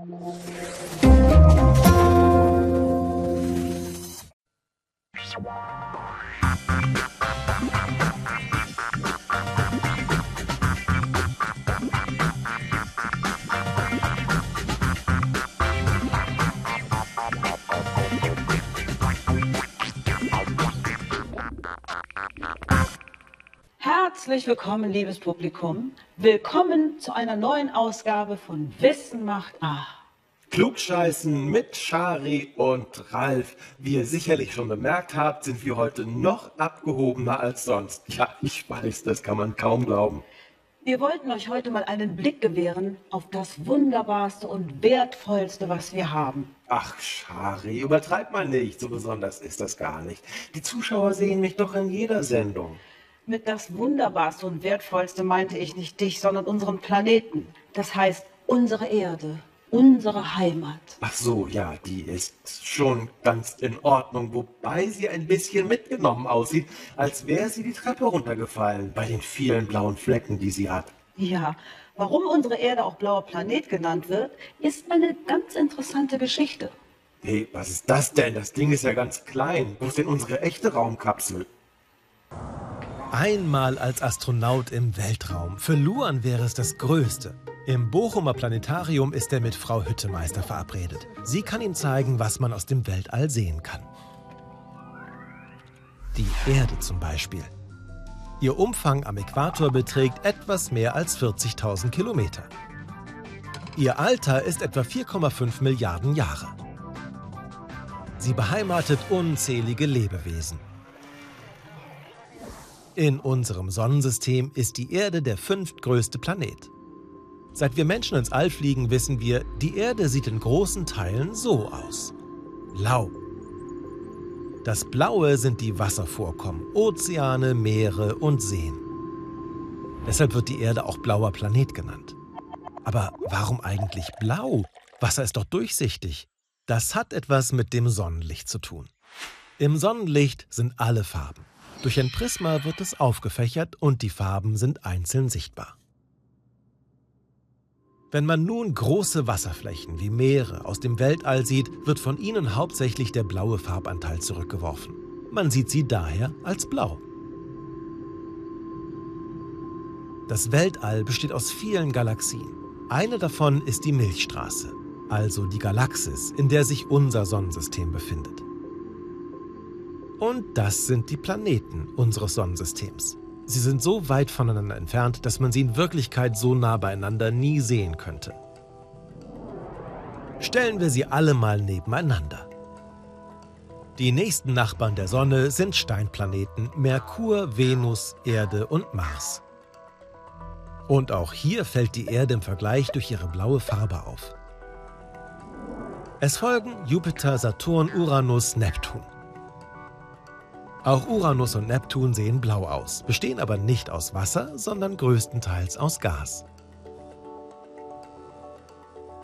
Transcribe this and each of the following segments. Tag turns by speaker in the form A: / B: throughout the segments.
A: Thank you. Herzlich willkommen, liebes Publikum. Willkommen zu einer neuen Ausgabe von Wissen macht A.
B: Klugscheißen mit Shari und Ralf. Wie ihr sicherlich schon bemerkt habt, sind wir heute noch abgehobener als sonst. Ja, ich weiß, das kann man kaum glauben.
A: Wir wollten euch heute mal einen Blick gewähren auf das Wunderbarste und Wertvollste, was wir haben.
B: Ach, Shari, übertreib mal nicht. So besonders ist das gar nicht. Die Zuschauer sehen mich doch in jeder Sendung.
A: Mit das Wunderbarste und Wertvollste meinte ich nicht dich, sondern unseren Planeten. Das heißt unsere Erde, unsere Heimat.
B: Ach so, ja, die ist schon ganz in Ordnung, wobei sie ein bisschen mitgenommen aussieht, als wäre sie die Treppe runtergefallen bei den vielen blauen Flecken, die sie hat.
A: Ja, warum unsere Erde auch blauer Planet genannt wird, ist eine ganz interessante Geschichte.
B: Hey, was ist das denn? Das Ding ist ja ganz klein. Wo ist denn unsere echte Raumkapsel?
C: Einmal als Astronaut im Weltraum. Für Luan wäre es das Größte. Im Bochumer Planetarium ist er mit Frau Hüttemeister verabredet. Sie kann ihm zeigen, was man aus dem Weltall sehen kann. Die Erde zum Beispiel. Ihr Umfang am Äquator beträgt etwas mehr als 40.000 Kilometer. Ihr Alter ist etwa 4,5 Milliarden Jahre. Sie beheimatet unzählige Lebewesen. In unserem Sonnensystem ist die Erde der fünftgrößte Planet. Seit wir Menschen ins All fliegen, wissen wir, die Erde sieht in großen Teilen so aus. Blau. Das Blaue sind die Wasservorkommen, Ozeane, Meere und Seen. Deshalb wird die Erde auch blauer Planet genannt. Aber warum eigentlich blau? Wasser ist doch durchsichtig. Das hat etwas mit dem Sonnenlicht zu tun. Im Sonnenlicht sind alle Farben. Durch ein Prisma wird es aufgefächert und die Farben sind einzeln sichtbar. Wenn man nun große Wasserflächen wie Meere aus dem Weltall sieht, wird von ihnen hauptsächlich der blaue Farbanteil zurückgeworfen. Man sieht sie daher als blau. Das Weltall besteht aus vielen Galaxien. Eine davon ist die Milchstraße, also die Galaxis, in der sich unser Sonnensystem befindet. Und das sind die Planeten unseres Sonnensystems. Sie sind so weit voneinander entfernt, dass man sie in Wirklichkeit so nah beieinander nie sehen könnte. Stellen wir sie alle mal nebeneinander. Die nächsten Nachbarn der Sonne sind Steinplaneten Merkur, Venus, Erde und Mars. Und auch hier fällt die Erde im Vergleich durch ihre blaue Farbe auf. Es folgen Jupiter, Saturn, Uranus, Neptun. Auch Uranus und Neptun sehen blau aus, bestehen aber nicht aus Wasser, sondern größtenteils aus Gas.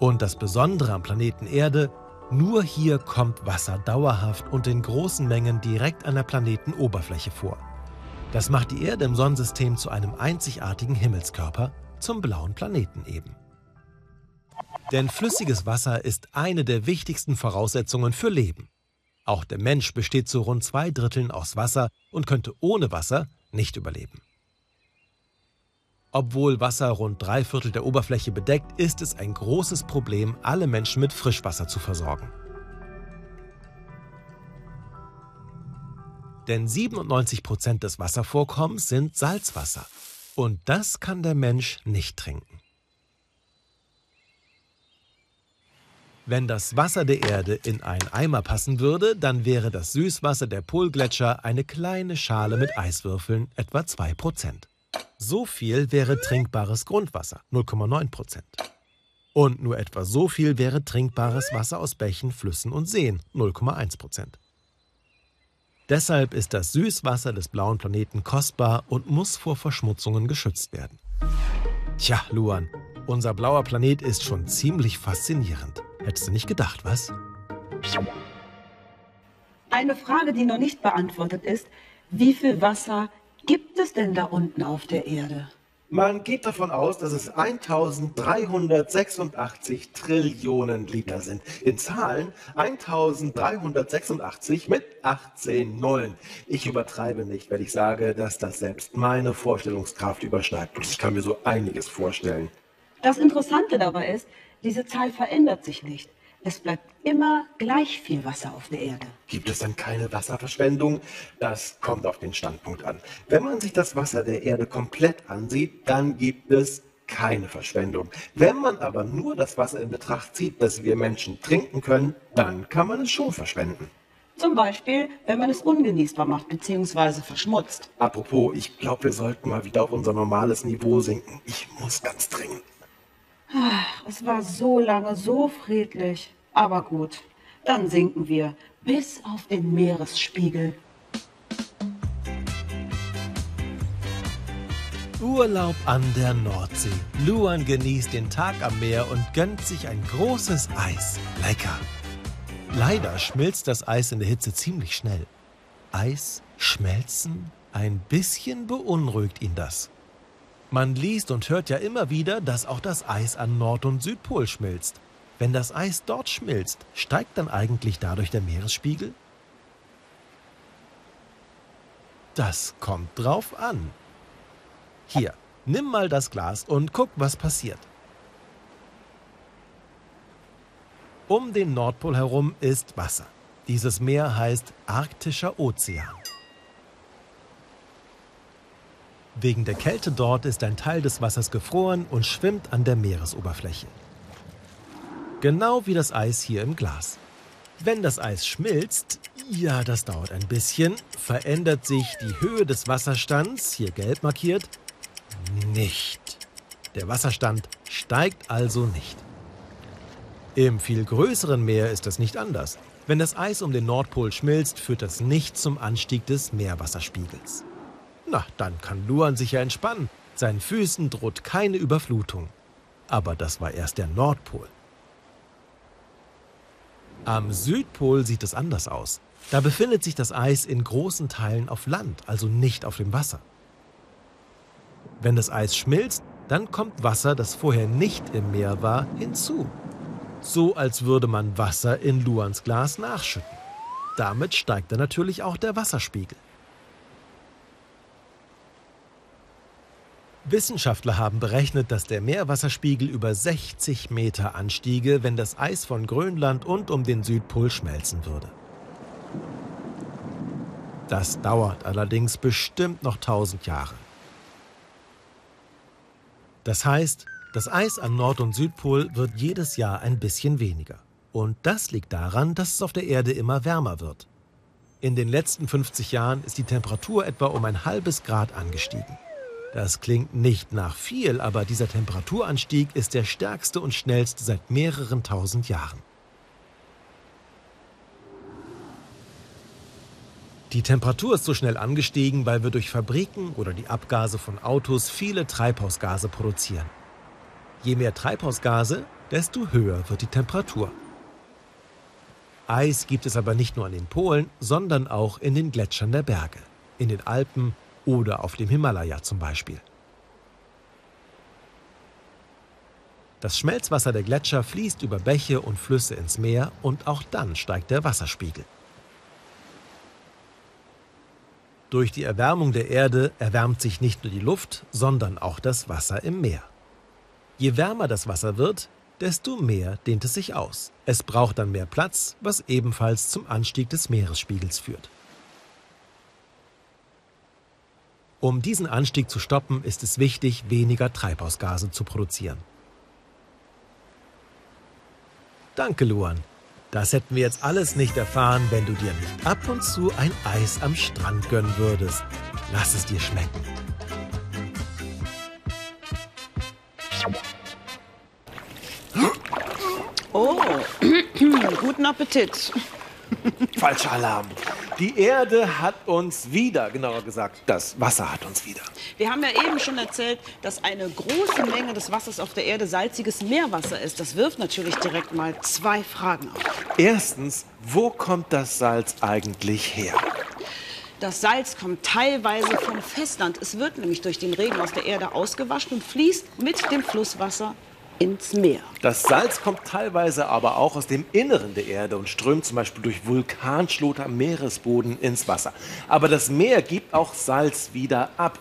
C: Und das Besondere am Planeten Erde, nur hier kommt Wasser dauerhaft und in großen Mengen direkt an der Planetenoberfläche vor. Das macht die Erde im Sonnensystem zu einem einzigartigen Himmelskörper, zum blauen Planeten eben. Denn flüssiges Wasser ist eine der wichtigsten Voraussetzungen für Leben. Auch der Mensch besteht zu rund zwei Dritteln aus Wasser und könnte ohne Wasser nicht überleben. Obwohl Wasser rund drei Viertel der Oberfläche bedeckt, ist es ein großes Problem, alle Menschen mit Frischwasser zu versorgen. Denn 97 Prozent des Wasservorkommens sind Salzwasser. Und das kann der Mensch nicht trinken. Wenn das Wasser der Erde in einen Eimer passen würde, dann wäre das Süßwasser der Polgletscher eine kleine Schale mit Eiswürfeln, etwa 2%. So viel wäre trinkbares Grundwasser, 0,9%. Und nur etwa so viel wäre trinkbares Wasser aus Bächen, Flüssen und Seen, 0,1%. Deshalb ist das Süßwasser des blauen Planeten kostbar und muss vor Verschmutzungen geschützt werden. Tja, Luan, unser blauer Planet ist schon ziemlich faszinierend. Hättest du nicht gedacht, was?
A: Eine Frage, die noch nicht beantwortet ist, wie viel Wasser gibt es denn da unten auf der Erde?
B: Man geht davon aus, dass es 1386 Trillionen Liter sind. In Zahlen 1386 mit 18 Nullen. Ich übertreibe nicht, wenn ich sage, dass das selbst meine Vorstellungskraft übersteigt. Und ich kann mir so einiges vorstellen.
A: Das Interessante dabei ist, diese Zahl verändert sich nicht. Es bleibt immer gleich viel Wasser auf der Erde.
B: Gibt es dann keine Wasserverschwendung? Das kommt auf den Standpunkt an. Wenn man sich das Wasser der Erde komplett ansieht, dann gibt es keine Verschwendung. Wenn man aber nur das Wasser in Betracht zieht, das wir Menschen trinken können, dann kann man es schon verschwenden.
A: Zum Beispiel, wenn man es ungenießbar macht bzw. verschmutzt.
B: Apropos, ich glaube, wir sollten mal wieder auf unser normales Niveau sinken. Ich muss ganz dringend.
A: Es war so lange so friedlich. Aber gut, dann sinken wir bis auf den Meeresspiegel.
C: Urlaub an der Nordsee. Luan genießt den Tag am Meer und gönnt sich ein großes Eis. Lecker. Leider schmilzt das Eis in der Hitze ziemlich schnell. Eis schmelzen? Ein bisschen beunruhigt ihn das. Man liest und hört ja immer wieder, dass auch das Eis an Nord- und Südpol schmilzt. Wenn das Eis dort schmilzt, steigt dann eigentlich dadurch der Meeresspiegel? Das kommt drauf an. Hier, nimm mal das Glas und guck, was passiert. Um den Nordpol herum ist Wasser. Dieses Meer heißt Arktischer Ozean. Wegen der Kälte dort ist ein Teil des Wassers gefroren und schwimmt an der Meeresoberfläche. Genau wie das Eis hier im Glas. Wenn das Eis schmilzt, ja, das dauert ein bisschen, verändert sich die Höhe des Wasserstands, hier gelb markiert, nicht. Der Wasserstand steigt also nicht. Im viel größeren Meer ist das nicht anders. Wenn das Eis um den Nordpol schmilzt, führt das nicht zum Anstieg des Meerwasserspiegels. Na, dann kann Luan sich ja entspannen. Seinen Füßen droht keine Überflutung. Aber das war erst der Nordpol. Am Südpol sieht es anders aus. Da befindet sich das Eis in großen Teilen auf Land, also nicht auf dem Wasser. Wenn das Eis schmilzt, dann kommt Wasser, das vorher nicht im Meer war, hinzu. So als würde man Wasser in Luans Glas nachschütten. Damit steigt dann natürlich auch der Wasserspiegel. Wissenschaftler haben berechnet, dass der Meerwasserspiegel über 60 Meter anstiege, wenn das Eis von Grönland und um den Südpol schmelzen würde. Das dauert allerdings bestimmt noch 1000 Jahre. Das heißt, das Eis am Nord- und Südpol wird jedes Jahr ein bisschen weniger. Und das liegt daran, dass es auf der Erde immer wärmer wird. In den letzten 50 Jahren ist die Temperatur etwa um ein halbes Grad angestiegen. Das klingt nicht nach viel, aber dieser Temperaturanstieg ist der stärkste und schnellste seit mehreren tausend Jahren. Die Temperatur ist so schnell angestiegen, weil wir durch Fabriken oder die Abgase von Autos viele Treibhausgase produzieren. Je mehr Treibhausgase, desto höher wird die Temperatur. Eis gibt es aber nicht nur an den Polen, sondern auch in den Gletschern der Berge, in den Alpen oder auf dem Himalaya zum Beispiel. Das Schmelzwasser der Gletscher fließt über Bäche und Flüsse ins Meer und auch dann steigt der Wasserspiegel. Durch die Erwärmung der Erde erwärmt sich nicht nur die Luft, sondern auch das Wasser im Meer. Je wärmer das Wasser wird, desto mehr dehnt es sich aus. Es braucht dann mehr Platz, was ebenfalls zum Anstieg des Meeresspiegels führt. Um diesen Anstieg zu stoppen, ist es wichtig, weniger Treibhausgase zu produzieren. Danke, Luan. Das hätten wir jetzt alles nicht erfahren, wenn du dir nicht ab und zu ein Eis am Strand gönnen würdest. Lass es dir schmecken.
A: Oh, guten Appetit.
B: Falscher Alarm. Die Erde hat uns wieder, genauer gesagt, das Wasser hat uns wieder.
A: Wir haben ja eben schon erzählt, dass eine große Menge des Wassers auf der Erde salziges Meerwasser ist. Das wirft natürlich direkt mal zwei Fragen auf.
B: Erstens, wo kommt das Salz eigentlich her?
A: Das Salz kommt teilweise vom Festland. Es wird nämlich durch den Regen aus der Erde ausgewaschen und fließt mit dem Flusswasser ins Meer.
C: Das Salz kommt teilweise aber auch aus dem Inneren der Erde und strömt zum Beispiel durch Vulkanschlot am Meeresboden ins Wasser. Aber das Meer gibt auch Salz wieder ab.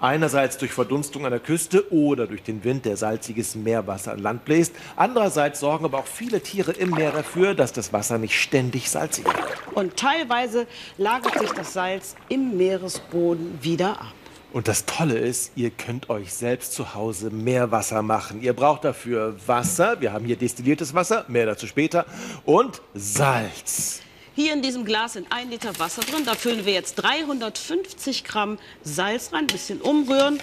C: Einerseits durch Verdunstung an der Küste oder durch den Wind, der salziges Meerwasser an Land bläst. Andererseits sorgen aber auch viele Tiere im Meer dafür, dass das Wasser nicht ständig salzig wird.
A: Und teilweise lagert sich das Salz im Meeresboden wieder ab.
C: Und das Tolle ist, ihr könnt euch selbst zu Hause Meerwasser machen. Ihr braucht dafür Wasser, wir haben hier destilliertes Wasser, mehr dazu später, und Salz.
A: Hier in diesem Glas sind ein Liter Wasser drin. Da füllen wir jetzt 350 Gramm Salz rein, ein bisschen umrühren.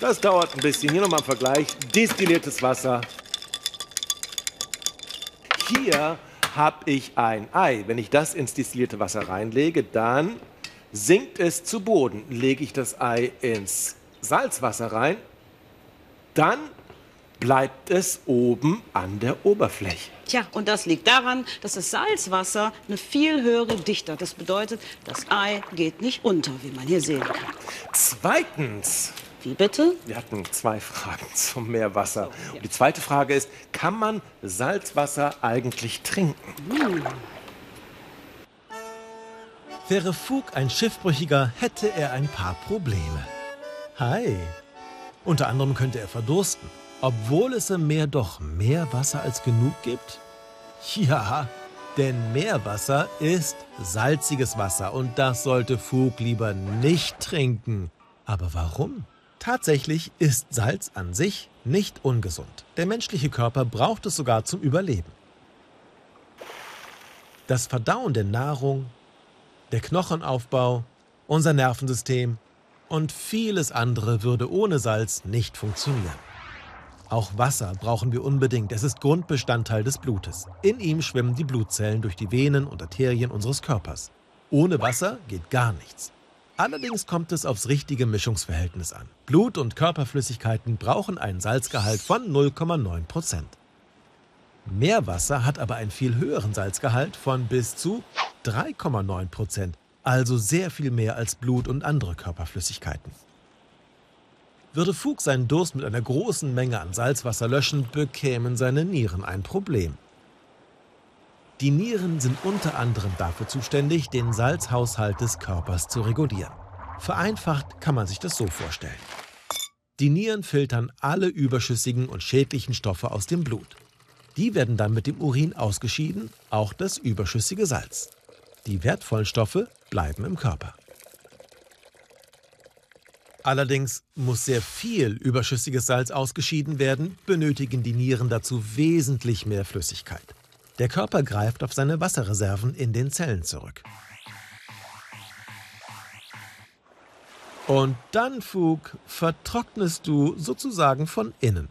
C: Das dauert ein bisschen. Hier nochmal ein Vergleich. Destilliertes Wasser. Hier habe ich ein Ei. Wenn ich das ins destillierte Wasser reinlege, dann sinkt es zu Boden. Lege ich das Ei ins Salzwasser rein, dann bleibt es oben an der Oberfläche.
A: Tja, und das liegt daran, dass das Salzwasser eine viel höhere Dichte hat. Das bedeutet, das Ei geht nicht unter, wie man hier sehen kann.
C: Zweitens.
A: Wie bitte?
C: Wir hatten zwei Fragen zum Meerwasser. Und die zweite Frage ist, kann man Salzwasser eigentlich trinken? Hm. Wäre Fug ein Schiffbrüchiger, hätte er ein paar Probleme. Hi. Unter anderem könnte er verdursten obwohl es im Meer doch mehr Wasser als genug gibt? Ja, denn Meerwasser ist salziges Wasser und das sollte Fug lieber nicht trinken. Aber warum? Tatsächlich ist Salz an sich nicht ungesund. Der menschliche Körper braucht es sogar zum Überleben. Das Verdauen der Nahrung, der Knochenaufbau, unser Nervensystem und vieles andere würde ohne Salz nicht funktionieren. Auch Wasser brauchen wir unbedingt. Es ist Grundbestandteil des Blutes. In ihm schwimmen die Blutzellen durch die Venen und Arterien unseres Körpers. Ohne Wasser geht gar nichts. Allerdings kommt es aufs richtige Mischungsverhältnis an. Blut und Körperflüssigkeiten brauchen einen Salzgehalt von 0,9 Prozent. Meerwasser hat aber einen viel höheren Salzgehalt von bis zu 3,9 Prozent, also sehr viel mehr als Blut und andere Körperflüssigkeiten. Würde Fug seinen Durst mit einer großen Menge an Salzwasser löschen, bekämen seine Nieren ein Problem. Die Nieren sind unter anderem dafür zuständig, den Salzhaushalt des Körpers zu regulieren. Vereinfacht kann man sich das so vorstellen. Die Nieren filtern alle überschüssigen und schädlichen Stoffe aus dem Blut. Die werden dann mit dem Urin ausgeschieden, auch das überschüssige Salz. Die wertvollen Stoffe bleiben im Körper. Allerdings muss sehr viel überschüssiges Salz ausgeschieden werden, benötigen die Nieren dazu wesentlich mehr Flüssigkeit. Der Körper greift auf seine Wasserreserven in den Zellen zurück. Und dann, Fug, vertrocknest du sozusagen von innen.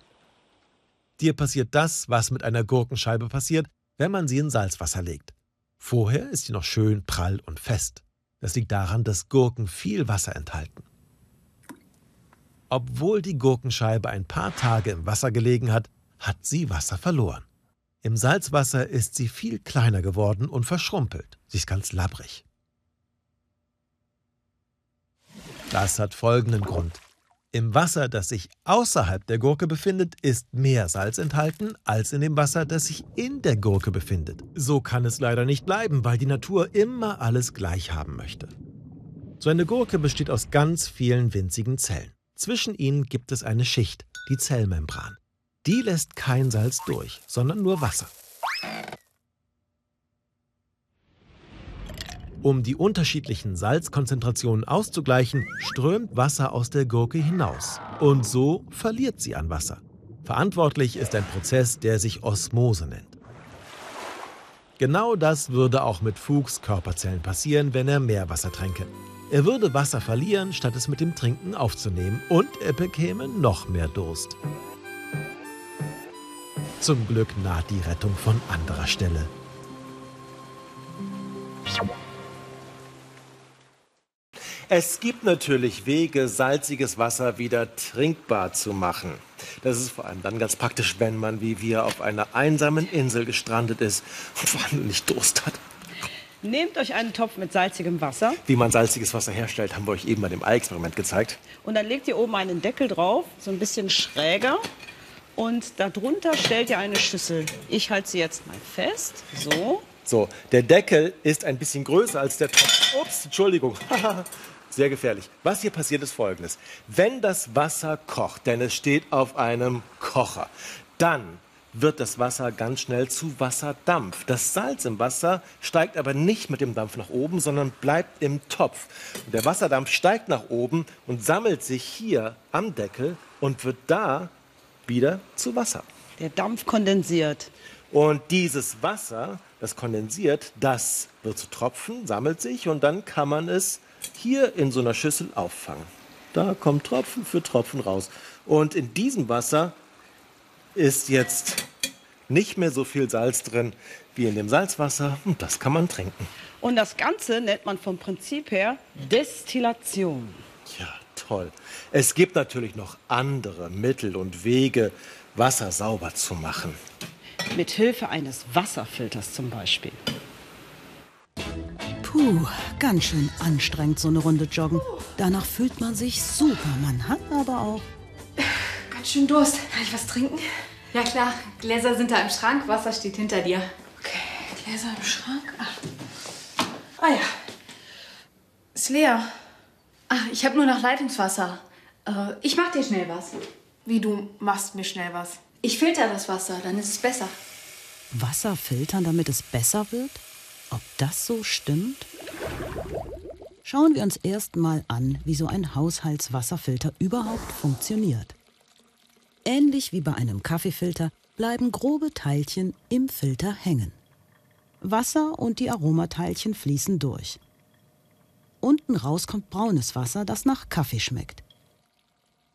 C: Dir passiert das, was mit einer Gurkenscheibe passiert, wenn man sie in Salzwasser legt. Vorher ist sie noch schön prall und fest. Das liegt daran, dass Gurken viel Wasser enthalten. Obwohl die Gurkenscheibe ein paar Tage im Wasser gelegen hat, hat sie Wasser verloren. Im Salzwasser ist sie viel kleiner geworden und verschrumpelt. Sie ist ganz labbrig. Das hat folgenden Grund. Im Wasser, das sich außerhalb der Gurke befindet, ist mehr Salz enthalten als in dem Wasser, das sich in der Gurke befindet. So kann es leider nicht bleiben, weil die Natur immer alles gleich haben möchte. So eine Gurke besteht aus ganz vielen winzigen Zellen. Zwischen ihnen gibt es eine Schicht, die Zellmembran. Die lässt kein Salz durch, sondern nur Wasser. Um die unterschiedlichen Salzkonzentrationen auszugleichen, strömt Wasser aus der Gurke hinaus. Und so verliert sie an Wasser. Verantwortlich ist ein Prozess, der sich Osmose nennt. Genau das würde auch mit Fuchs Körperzellen passieren, wenn er Meerwasser tränke. Er würde Wasser verlieren, statt es mit dem Trinken aufzunehmen, und er bekäme noch mehr Durst. Zum Glück naht die Rettung von anderer Stelle. Es gibt natürlich Wege, salziges Wasser wieder trinkbar zu machen. Das ist vor allem dann ganz praktisch, wenn man wie wir auf einer einsamen Insel gestrandet ist und vor allem nicht Durst hat.
A: Nehmt euch einen Topf mit salzigem Wasser
C: Wie man salziges Wasser herstellt, haben wir euch eben bei dem Ei-Experiment gezeigt.
A: und dann legt ihr oben einen Deckel drauf, so ein bisschen schräger. Und darunter stellt ihr eine Schüssel. Ich halte sie jetzt mal fest. So.
C: So, der Deckel ist ein bisschen größer als der Topf. Ups, Entschuldigung. Sehr gefährlich. Was hier passiert ist folgendes. Wenn das Wasser kocht, denn es steht auf einem Kocher, dann wird das Wasser ganz schnell zu Wasserdampf. Das Salz im Wasser steigt aber nicht mit dem Dampf nach oben, sondern bleibt im Topf. Und der Wasserdampf steigt nach oben und sammelt sich hier am Deckel und wird da wieder zu Wasser.
A: Der Dampf kondensiert.
C: Und dieses Wasser, das kondensiert, das wird zu Tropfen, sammelt sich und dann kann man es hier in so einer Schüssel auffangen. Da kommt Tropfen für Tropfen raus. Und in diesem Wasser ist jetzt nicht mehr so viel Salz drin wie in dem Salzwasser und das kann man trinken.
A: Und das Ganze nennt man vom Prinzip her Destillation.
C: Ja, toll. Es gibt natürlich noch andere Mittel und Wege, Wasser sauber zu machen.
A: Mit Hilfe eines Wasserfilters zum Beispiel.
D: Puh, ganz schön anstrengend so eine Runde joggen. Danach fühlt man sich super. Man hat aber auch
E: Ganz schön Durst. Kann ich was trinken? Ja klar, Gläser sind da im Schrank, Wasser steht hinter dir. Okay, Gläser im Schrank. Ach. Ah ja. Ist leer. Ach, ich habe nur noch Leitungswasser. Äh, ich mach dir schnell was.
F: Wie du machst mir schnell was.
E: Ich filter das Wasser, dann ist es besser.
D: Wasser filtern, damit es besser wird? Ob das so stimmt? Schauen wir uns erst mal an, wie so ein Haushaltswasserfilter überhaupt funktioniert. Ähnlich wie bei einem Kaffeefilter bleiben grobe Teilchen im Filter hängen. Wasser und die Aromateilchen fließen durch. Unten raus kommt braunes Wasser, das nach Kaffee schmeckt.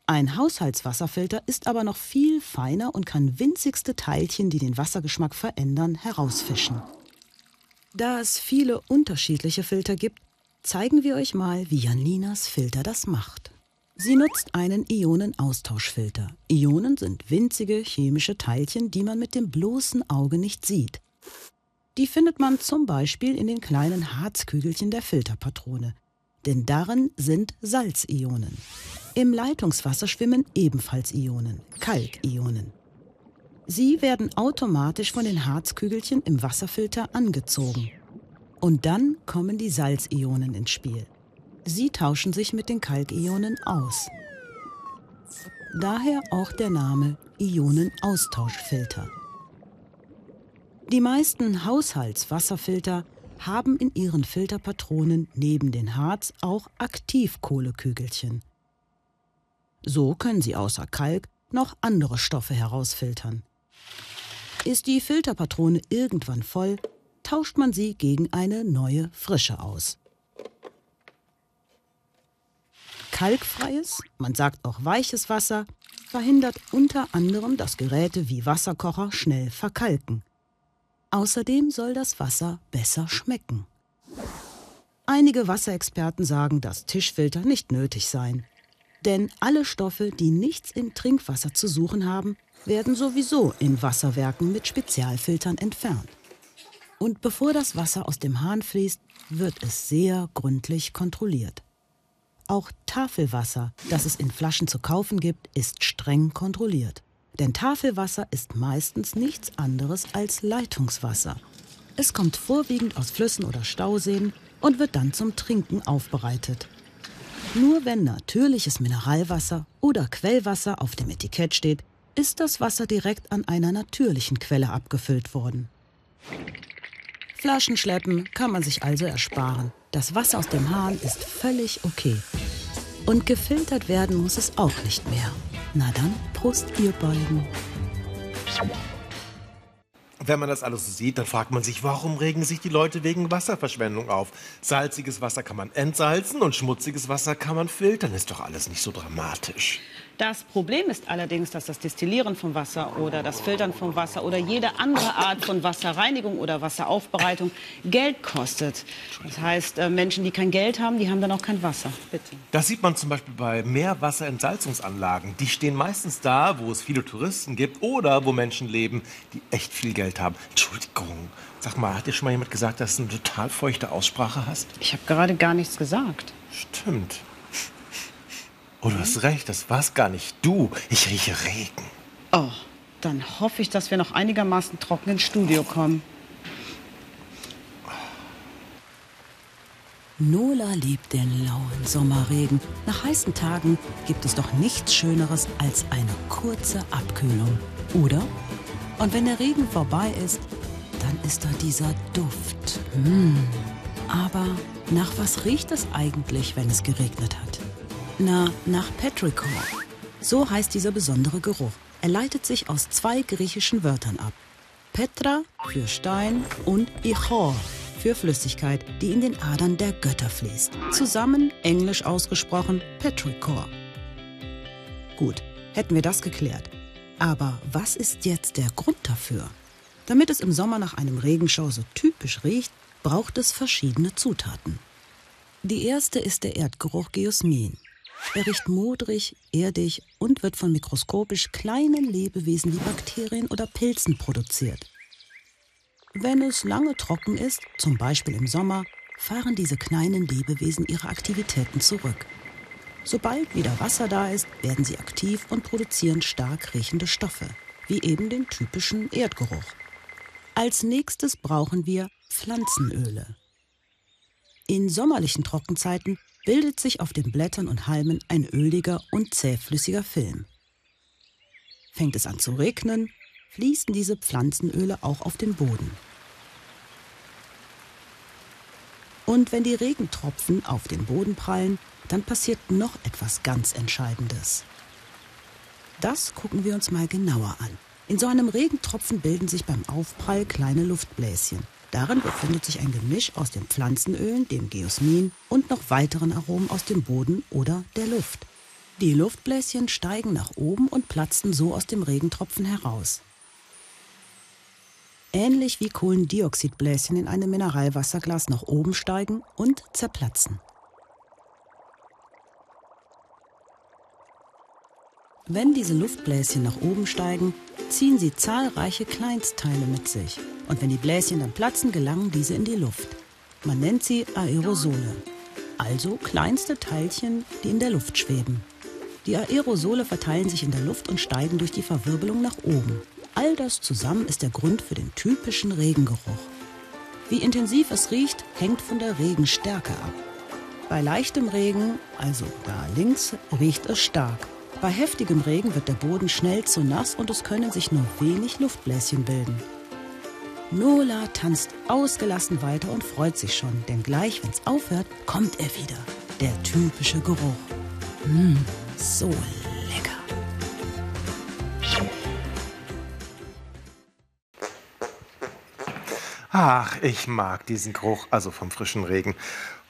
D: Ein Haushaltswasserfilter ist aber noch viel feiner und kann winzigste Teilchen, die den Wassergeschmack verändern, herausfischen. Da es viele unterschiedliche Filter gibt, zeigen wir euch mal, wie Janinas Filter das macht. Sie nutzt einen Ionenaustauschfilter. Ionen sind winzige chemische Teilchen, die man mit dem bloßen Auge nicht sieht. Die findet man zum Beispiel in den kleinen Harzkügelchen der Filterpatrone. Denn darin sind Salzionen. Im Leitungswasser schwimmen ebenfalls Ionen, Kalkionen. Sie werden automatisch von den Harzkügelchen im Wasserfilter angezogen. Und dann kommen die Salzionen ins Spiel. Sie tauschen sich mit den Kalkionen aus. Daher auch der Name Ionenaustauschfilter. Die meisten Haushaltswasserfilter haben in ihren Filterpatronen neben den Harz auch Aktivkohlekügelchen. So können sie außer Kalk noch andere Stoffe herausfiltern. Ist die Filterpatrone irgendwann voll, tauscht man sie gegen eine neue frische aus. Kalkfreies, man sagt auch weiches Wasser, verhindert unter anderem, dass Geräte wie Wasserkocher schnell verkalken. Außerdem soll das Wasser besser schmecken. Einige Wasserexperten sagen, dass Tischfilter nicht nötig seien. Denn alle Stoffe, die nichts im Trinkwasser zu suchen haben, werden sowieso in Wasserwerken mit Spezialfiltern entfernt. Und bevor das Wasser aus dem Hahn fließt, wird es sehr gründlich kontrolliert. Auch Tafelwasser, das es in Flaschen zu kaufen gibt, ist streng kontrolliert. Denn Tafelwasser ist meistens nichts anderes als Leitungswasser. Es kommt vorwiegend aus Flüssen oder Stauseen und wird dann zum Trinken aufbereitet. Nur wenn natürliches Mineralwasser oder Quellwasser auf dem Etikett steht, ist das Wasser direkt an einer natürlichen Quelle abgefüllt worden. Flaschen schleppen kann man sich also ersparen. Das Wasser aus dem Hahn ist völlig okay. Und gefiltert werden muss es auch nicht mehr. Na dann, Prost ihr beiden.
C: Wenn man das alles so sieht, dann fragt man sich, warum regen sich die Leute wegen Wasserverschwendung auf? Salziges Wasser kann man entsalzen und schmutziges Wasser kann man filtern. Ist doch alles nicht so dramatisch.
D: Das Problem ist allerdings, dass das Destillieren von Wasser oder das Filtern von Wasser oder jede andere Art von Wasserreinigung oder Wasseraufbereitung Geld kostet. Das heißt, äh, Menschen, die kein Geld haben, die haben dann auch kein Wasser. Bitte.
C: Das sieht man zum Beispiel bei Meerwasserentsalzungsanlagen. Die stehen meistens da, wo es viele Touristen gibt oder wo Menschen leben, die echt viel Geld haben. Entschuldigung, sag mal, hat dir schon mal jemand gesagt, dass du eine total feuchte Aussprache hast?
D: Ich habe gerade gar nichts gesagt.
C: Stimmt. Oh, du hast recht, das war's gar nicht du. Ich rieche Regen.
D: Oh, dann hoffe ich, dass wir noch einigermaßen trocken ins Studio kommen. Nola liebt den lauen Sommerregen. Nach heißen Tagen gibt es doch nichts Schöneres als eine kurze Abkühlung. Oder? Und wenn der Regen vorbei ist, dann ist da dieser Duft. Mm. Aber nach was riecht es eigentlich, wenn es geregnet hat? Na, nach Petrichor. So heißt dieser besondere Geruch. Er leitet sich aus zwei griechischen Wörtern ab. Petra für Stein und Ichor für Flüssigkeit, die in den Adern der Götter fließt. Zusammen, englisch ausgesprochen, Petrichor. Gut, hätten wir das geklärt. Aber was ist jetzt der Grund dafür? Damit es im Sommer nach einem Regenschau so typisch riecht, braucht es verschiedene Zutaten. Die erste ist der Erdgeruch Geosmin. Er riecht modrig, erdig und wird von mikroskopisch kleinen Lebewesen wie Bakterien oder Pilzen produziert. Wenn es lange trocken ist, zum Beispiel im Sommer, fahren diese kleinen Lebewesen ihre Aktivitäten zurück. Sobald wieder Wasser da ist, werden sie aktiv und produzieren stark riechende Stoffe, wie eben den typischen Erdgeruch. Als nächstes brauchen wir Pflanzenöle. In sommerlichen Trockenzeiten bildet sich auf den Blättern und Halmen ein öliger und zähflüssiger Film. Fängt es an zu regnen, fließen diese Pflanzenöle auch auf den Boden. Und wenn die Regentropfen auf den Boden prallen, dann passiert noch etwas ganz Entscheidendes. Das gucken wir uns mal genauer an. In so einem Regentropfen bilden sich beim Aufprall kleine Luftbläschen. Darin befindet sich ein Gemisch aus den Pflanzenölen, dem Geosmin und noch weiteren Aromen aus dem Boden oder der Luft. Die Luftbläschen steigen nach oben und platzen so aus dem Regentropfen heraus. Ähnlich wie Kohlendioxidbläschen in einem Mineralwasserglas nach oben steigen und zerplatzen. Wenn diese Luftbläschen nach oben steigen, ziehen sie zahlreiche Kleinstteile mit sich. Und wenn die Bläschen dann platzen, gelangen diese in die Luft. Man nennt sie Aerosole, also kleinste Teilchen, die in der Luft schweben. Die Aerosole verteilen sich in der Luft und steigen durch die Verwirbelung nach oben. All das zusammen ist der Grund für den typischen Regengeruch. Wie intensiv es riecht, hängt von der Regenstärke ab. Bei leichtem Regen, also da links, riecht es stark. Bei heftigem Regen wird der Boden schnell zu nass und es können sich nur wenig Luftbläschen bilden. Nola tanzt ausgelassen weiter und freut sich schon, denn gleich, wenn's aufhört, kommt er wieder. Der typische Geruch. Mmh, so lecker.
C: Ach, ich mag diesen Geruch, also vom frischen Regen.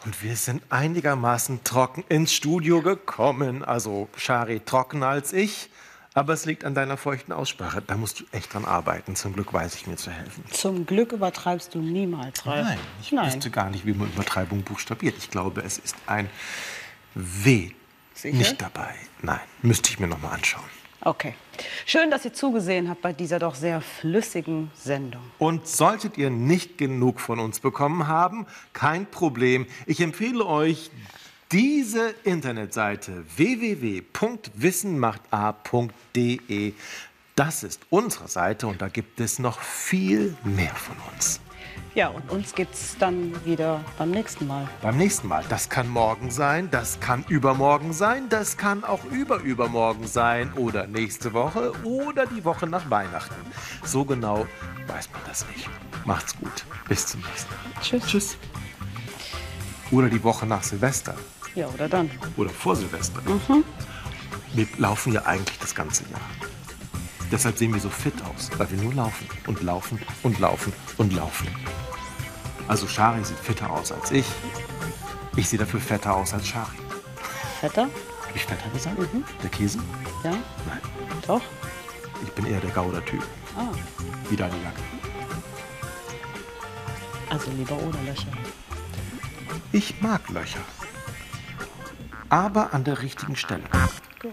C: Und wir sind einigermaßen trocken ins Studio gekommen. Also Shari trockener als ich. Aber es liegt an deiner feuchten Aussprache. Da musst du echt dran arbeiten. Zum Glück weiß ich mir zu helfen.
D: Zum Glück übertreibst du niemals, Ralf.
C: Nein, ich
D: Nein.
C: wüsste gar nicht, wie man Übertreibung buchstabiert. Ich glaube, es ist ein W
D: Sicher?
C: nicht dabei. Nein, müsste ich mir noch mal anschauen.
D: Okay. Schön, dass ihr zugesehen habt bei dieser doch sehr flüssigen Sendung.
C: Und solltet ihr nicht genug von uns bekommen haben, kein Problem. Ich empfehle euch diese Internetseite www.wissenmachta.de. Das ist unsere Seite und da gibt es noch viel mehr von uns.
D: Ja, und uns gibt's dann wieder beim nächsten Mal.
C: Beim nächsten Mal. Das kann morgen sein, das kann übermorgen sein, das kann auch überübermorgen sein oder nächste Woche oder die Woche nach Weihnachten. So genau weiß man das nicht. Macht's gut. Bis zum nächsten Mal.
D: Tschüss.
C: Tschüss. Oder die Woche nach Silvester.
D: Ja, oder dann.
C: Oder vor Silvester. Wir laufen ja eigentlich das ganze Jahr. Deshalb sehen wir so fit aus, weil wir nur laufen und laufen und laufen und laufen. Also Shari sieht fitter aus als ich. Ich sehe dafür fetter aus als Shari.
D: Vetter?
C: Habe ich fetter gesagt? Der Käse?
D: Ja?
C: Nein,
D: Doch?
C: ich bin eher der Gouda-Typ.
D: Ah,
C: Wie deine Jacke.
D: also lieber ohne Löcher.
C: Ich mag Löcher. Aber an der richtigen Stelle.
D: Gut.